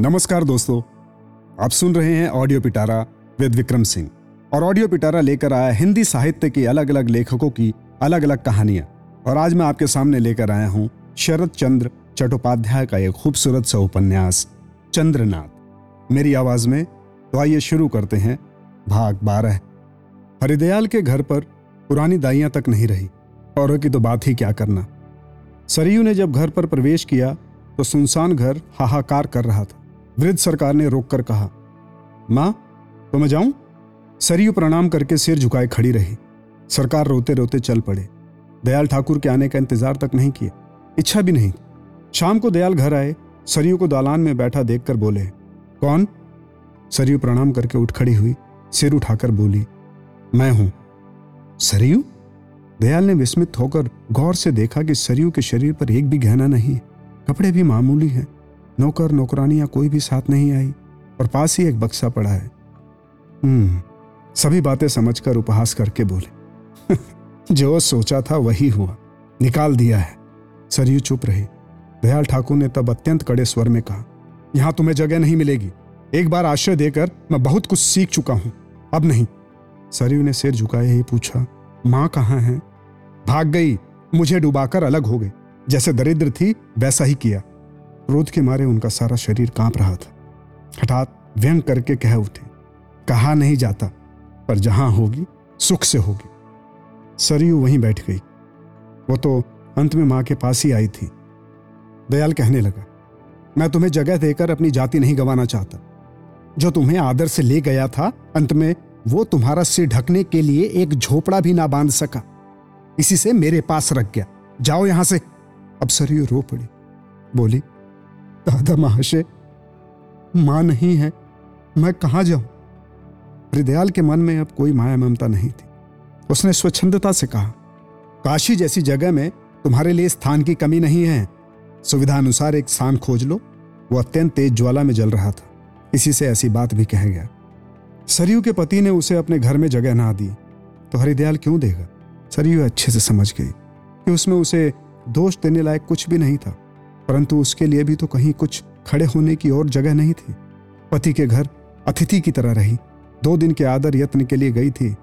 नमस्कार दोस्तों, आप सुन रहे हैं ऑडियो पिटारा विद विक्रम सिंह और ऑडियो पिटारा लेकर आया हिंदी साहित्य के अलग अलग लेखकों की अलग अलग कहानियाँ। और आज मैं आपके सामने लेकर आया हूँ शरद चंद्र चट्टोपाध्याय का एक खूबसूरत सा उपन्यास, चंद्रनाथ। मेरी आवाज़ में तो आइए शुरू करते हैं भाग बारह। हरिदयाल के घर पर पुरानी दाइयाँ तक नहीं रही, औरों की तो बात ही क्या करना। सरयू ने जब घर पर प्रवेश किया तो सुनसान घर हाहाकार कर रहा था। वृद्ध सरकार ने रोककर कहा, माँ तो मैं जाऊँ? सरयू प्रणाम करके सिर झुकाए खड़ी रही। सरकार रोते रोते चल पड़े। दयाल ठाकुर के आने का इंतज़ार तक नहीं किया इच्छा भी नहीं। शाम को दयाल घर आए, सरयू को दालान में बैठा देखकर बोले, कौन? सरयू प्रणाम करके उठ खड़ी हुई, सिर उठाकर बोली, मैं हूँ। सरयू? दयाल ने विस्मित होकर गौर से देखा कि सरयू के शरीर पर एक भी गहना नहीं कपड़े भी मामूली हैं। नौकर, नौकरानियाँ कोई भी साथ नहीं आई और पास ही एक बक्सा पड़ा है। हम्म सभी बातें समझकर उपहास करके बोले जो सोचा था वही हुआ, निकाल दिया है। सरयू चुप रही। दयाल ठाकुर ने तब अत्यंत कड़े स्वर में कहा, यहाँ तुम्हें जगह नहीं मिलेगी। एक बार आश्रय देकर मैं बहुत कुछ सीख चुका हूँ। अब नहीं। सरयू ने सिर झुकाए ही पूछा, माँ कहाँ है? भाग गई। मुझे डुबाकर अलग हो गई जैसे दरिद्र थी, वैसा ही किया। क्रोध के मारे उनका सारा शरीर काँप रहा था। हठात व्यंग करके कह उठे, कहा नहीं जाता, पर जहाँ होगी, सुख से होगी। सरयू वहीं बैठ गई। वो तो अंत में माँ के पास ही आई थी। दयाल कहने लगा, मैं तुम्हें जगह देकर अपनी जाति नहीं गंवाना चाहता। जो तुम्हें आदर से ले गया था, अंत में वो तुम्हारा सिर ढकने के लिए एक झोपड़ा भी ना बाँध सका। इसी से मेरे पास रख गया। जाओ यहाँ से। अब सरयू रो पड़ी। बोली दादा महाशय, माँ नहीं है, मैं कहा जाऊँ? हृदयाल के मन में अब कोई माया ममता नहीं थी। उसने स्वच्छंदता से कहा, काशी जैसी जगह में तुम्हारे लिए स्थान की कमी नहीं है। सुविधा अनुसार एक स्थान खोज लो, वो अत्यंत तेज ज्वाला में जल रहा था। इसी से ऐसी बात भी कह गया। सरयू के पति ने उसे अपने घर में जगह ना दी तो हरिदयाल क्यों देगा? सरयू अच्छे से समझ गई कि उसमें उसे दोष देने लायक कुछ भी नहीं था। परंतु उसके लिए भी तो कहीं कुछ खड़े होने की और जगह नहीं थी। पति के घर अतिथि की तरह रही। दो दिन के आदर यत्न के लिए गई थी।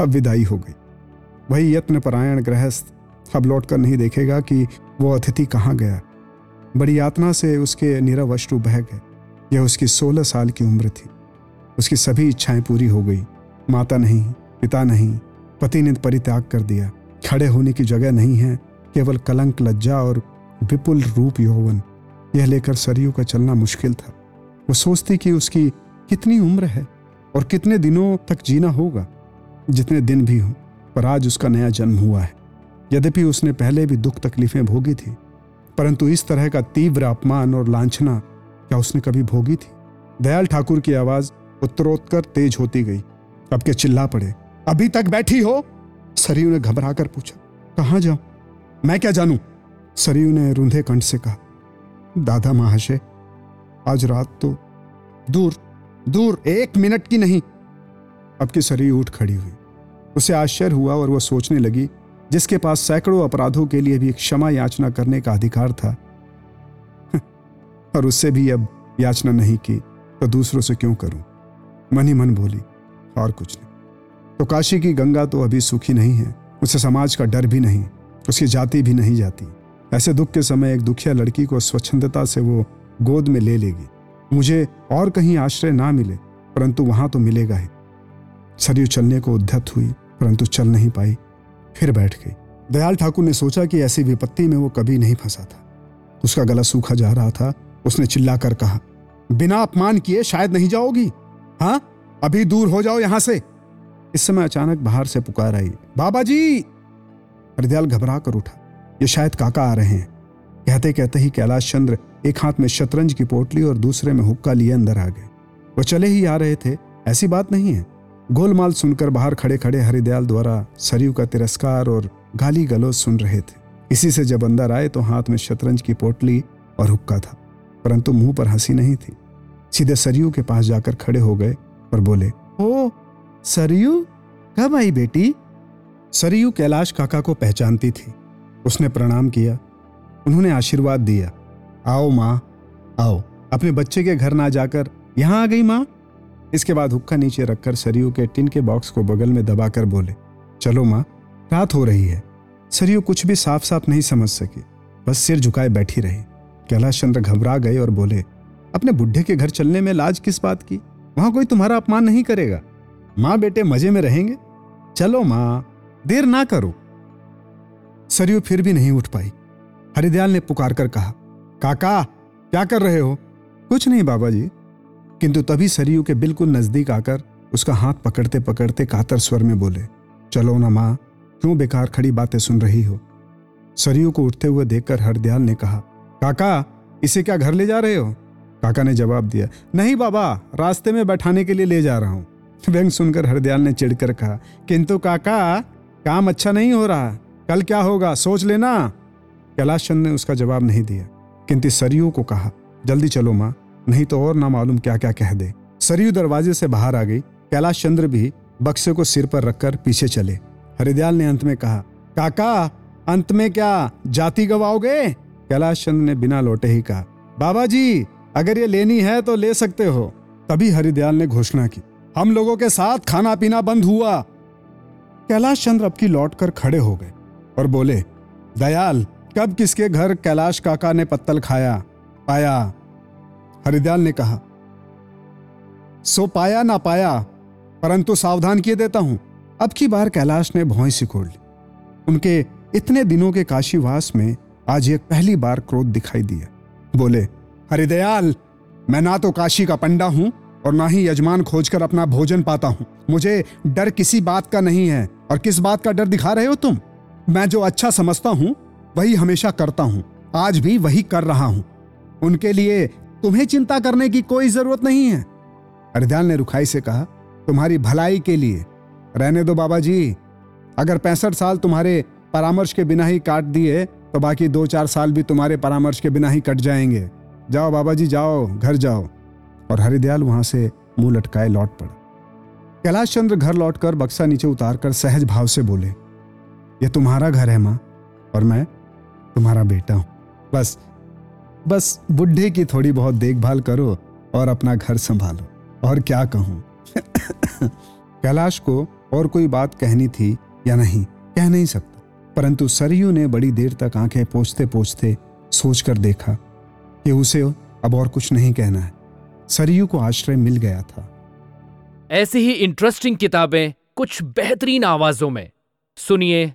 अब विदाई हो गई। वही यत्न परायण गृहस्थ अब लौटकर नहीं देखेगा कि वो अतिथि कहाँ गया। बड़ी यातना से उसके नीरव अश्रु बह गए। यह उसकी सोलह साल की उम्र थी। उसकी सभी इच्छाएँ पूरी हो गई। माता नहीं, पिता नहीं, पति ने परित्याग कर दिया। खड़े होने की जगह नहीं है। केवल कलंक, लज्जा और विपुल रूप यौवन, यह लेकर सरयू का चलना मुश्किल था। वो सोचती कि उसकी कितनी उम्र है और कितने दिनों तक जीना होगा, जितने दिन भी हो, पर आज उसका नया जन्म हुआ है। यद्यपि उसने पहले भी दुख तकलीफें भोगी थी, परंतु इस तरह का तीव्र अपमान और लांछना क्या उसने कभी भोगी थी? दयाल ठाकुर की आवाज़ उत्तरोत्तर तेज होती गई। अब के चिल्ला पड़े, अभी तक बैठी हो? सरयू ने घबरा कर पूछा, कहाँ जाऊँ? मैं क्या जानू? सरयू ने रूंधे कंठ से कहा, दादा महाशय, आज रात तो दूर दूर, एक मिनट की नहीं। अब की सरयू उठ खड़ी हुई, उसे आश्चर्य हुआ और वह सोचने लगी, जिसके पास सैकड़ों अपराधों के लिए भी क्षमा याचना करने का अधिकार था। और उससे भी अब याचना नहीं की तो दूसरों से क्यों करूँ? मन ही मन बोली, और कुछ नहीं। तो काशी की गंगा तो अभी सुखी नहीं है, उसे समाज का डर भी नहीं, उसकी जाति भी नहीं जाती। ऐसे दुख के समय एक दुखिया लड़की को स्वच्छंदता से वो गोद में ले लेगी। मुझे और कहीं आश्रय ना मिले, परंतु वहाँ तो मिलेगा ही। सरयू चलने को उद्धत हुई, परंतु चल नहीं पाई, फिर बैठ गई। दयाल ठाकुर ने सोचा कि ऐसी विपत्ति में वो कभी नहीं फंसा था। उसका गला सूखा जा रहा था, उसने चिल्लाकर कहा, बिना अपमान किए शायद नहीं जाओगी? हाँ? अभी दूर हो जाओ यहाँ से! इस समय अचानक बाहर से पुकार आई, बाबा जी! हरिदयाल घबरा कर उठा। ये शायद काका आ रहे हैं। कहते कहते ही कैलाश चंद्र एक हाथ में शतरंज की पोटली और दूसरे में हुक्का लिए अंदर आ गए। वो चले ही आ रहे थे। ऐसी बात नहीं है। गोलमाल सुनकर बाहर खड़े खड़े हरिदयाल द्वारा सरयू का तिरस्कार और गाली गलोज सुन रहे थे। इसी से जब अंदर आए तो हाथ में शतरंज की पोटली और हुक्का था, परंतु मुँह पर हँसी नहीं थी। सीधे सरयू के पास जाकर खड़े हो गए और बोले, ओ, सरयू, कब आई बेटी? सरयू कैलाश काका को पहचानती थी। उसने प्रणाम किया। उन्होंने आशीर्वाद दिया। आओ माँ, आओ, अपने बच्चे के घर ना जाकर यहाँ आ गई माँ। इसके बाद हुक्का नीचे रखकर सरयू के टिन के बॉक्स को बगल में दबाकर बोले, चलो माँ, रात हो रही है। सरयू कुछ भी साफ़ साफ़ नहीं समझ सकी। बस सिर झुकाए बैठी रही। कैलाश चंद्र घबरा गए और बोले, अपने बुढ़े के घर चलने में लाज किस बात की? वहाँ कोई तुम्हारा अपमान नहीं करेगा। माँ बेटे मज़े में रहेंगे। चलो माँ, देर ना करो। सरयू फिर भी नहीं उठ पाई। हरिदयाल ने पुकार कर कहा, काका, क्या कर रहे हो? कुछ नहीं बाबा जी। किंतु तभी सरयू के बिल्कुल नज़दीक आकर उसका हाथ पकड़ते पकड़ते कातर स्वर में बोले, चलो ना माँ, क्यों बेकार खड़ी बातें सुन रही हो? सरयू को उठते हुए देखकर हरदयाल ने कहा, काका, इसे क्या घर ले जा रहे हो? काका ने जवाब दिया, नहीं बाबा, रास्ते में बैठाने के लिए ले जा रहा हूँ। व्यंग सुनकर हरदयाल ने चिढ़कर कहा, किंतु काका, काम अच्छा नहीं हो रहा। कल क्या होगा? सोच लेना। कैलाश चंद ने उसका जवाब नहीं दिया। किंतु सरयू को कहा, जल्दी चलो माँ, नहीं तो और ना मालूम क्या क्या कह दे। सरयू दरवाजे से बाहर आ गई। कैलाश चंद्र भी बक्से को सिर पर रखकर पीछे चले। हरिदयाल ने अंत में कहा, काका, अंत में क्या जाति गवाओगे? कैलाश चंद ने बिना लौटे ही कहा बाबा जी अगर ये लेनी है तो ले सकते हो। तभी हरिदयाल ने घोषणा की, हम लोगों के साथ खाना पीना बंद हुआ। कैलाश चंद्र अब की लौट कर खड़े हो गए। और बोले, दयाल, कब किसके घर कैलाश काका ने पत्तल खाया? पाया। हरिदयाल ने कहा, सो पाया ना पाया, परंतु सावधान किए देता हूँ। अब की बार कैलाश ने भौई सिकोड़ ली। उनके इतने दिनों के काशीवास में आज एक पहली बार क्रोध दिखाई दिया। बोले, हरिदयाल, मैं ना तो काशी का पंडा हूँ और ना ही यजमान खोजकर अपना भोजन पाता हूँ। मुझे डर किसी बात का नहीं है। और किस बात का डर दिखा रहे हो तुम? मैं जो अच्छा समझता हूँ, वही हमेशा करता हूँ। आज भी वही कर रहा हूँ। उनके लिए तुम्हें चिंता करने की कोई ज़रूरत नहीं है। हरिदयाल ने रुखाई से कहा, तुम्हारी भलाई के लिए। रहने दो बाबा जी, अगर पैंसठ साल तुम्हारे परामर्श के बिना ही काट दिए तो बाकी दो चार साल भी तुम्हारे परामर्श के बिना ही कट जाएँगे। जाओ बाबा जी, जाओ, घर जाओ। और हरिदयाल वहाँ से मुँह लटकाए लौट पड़े। कैलाश चंद्र घर लौटकर बक्सा नीचे उतारकर सहज भाव से बोले ये तुम्हारा घर है माँ, और मैं तुम्हारा बेटा हूँ। बस बस बुढ़े की थोड़ी बहुत देखभाल करो और अपना घर संभालो। और क्या कहूँ? कैलाश को और कोई बात कहनी थी या नहीं, कह नहीं सकता। परंतु सरयू ने बड़ी देर तक आँखें पोछते पोछते सोचकर देखा कि उसे अब और कुछ नहीं कहना है। सरयू को आश्रय मिल गया था। ऐसी ही इंटरेस्टिंग किताबें कुछ बेहतरीन आवाजों में। सुनिए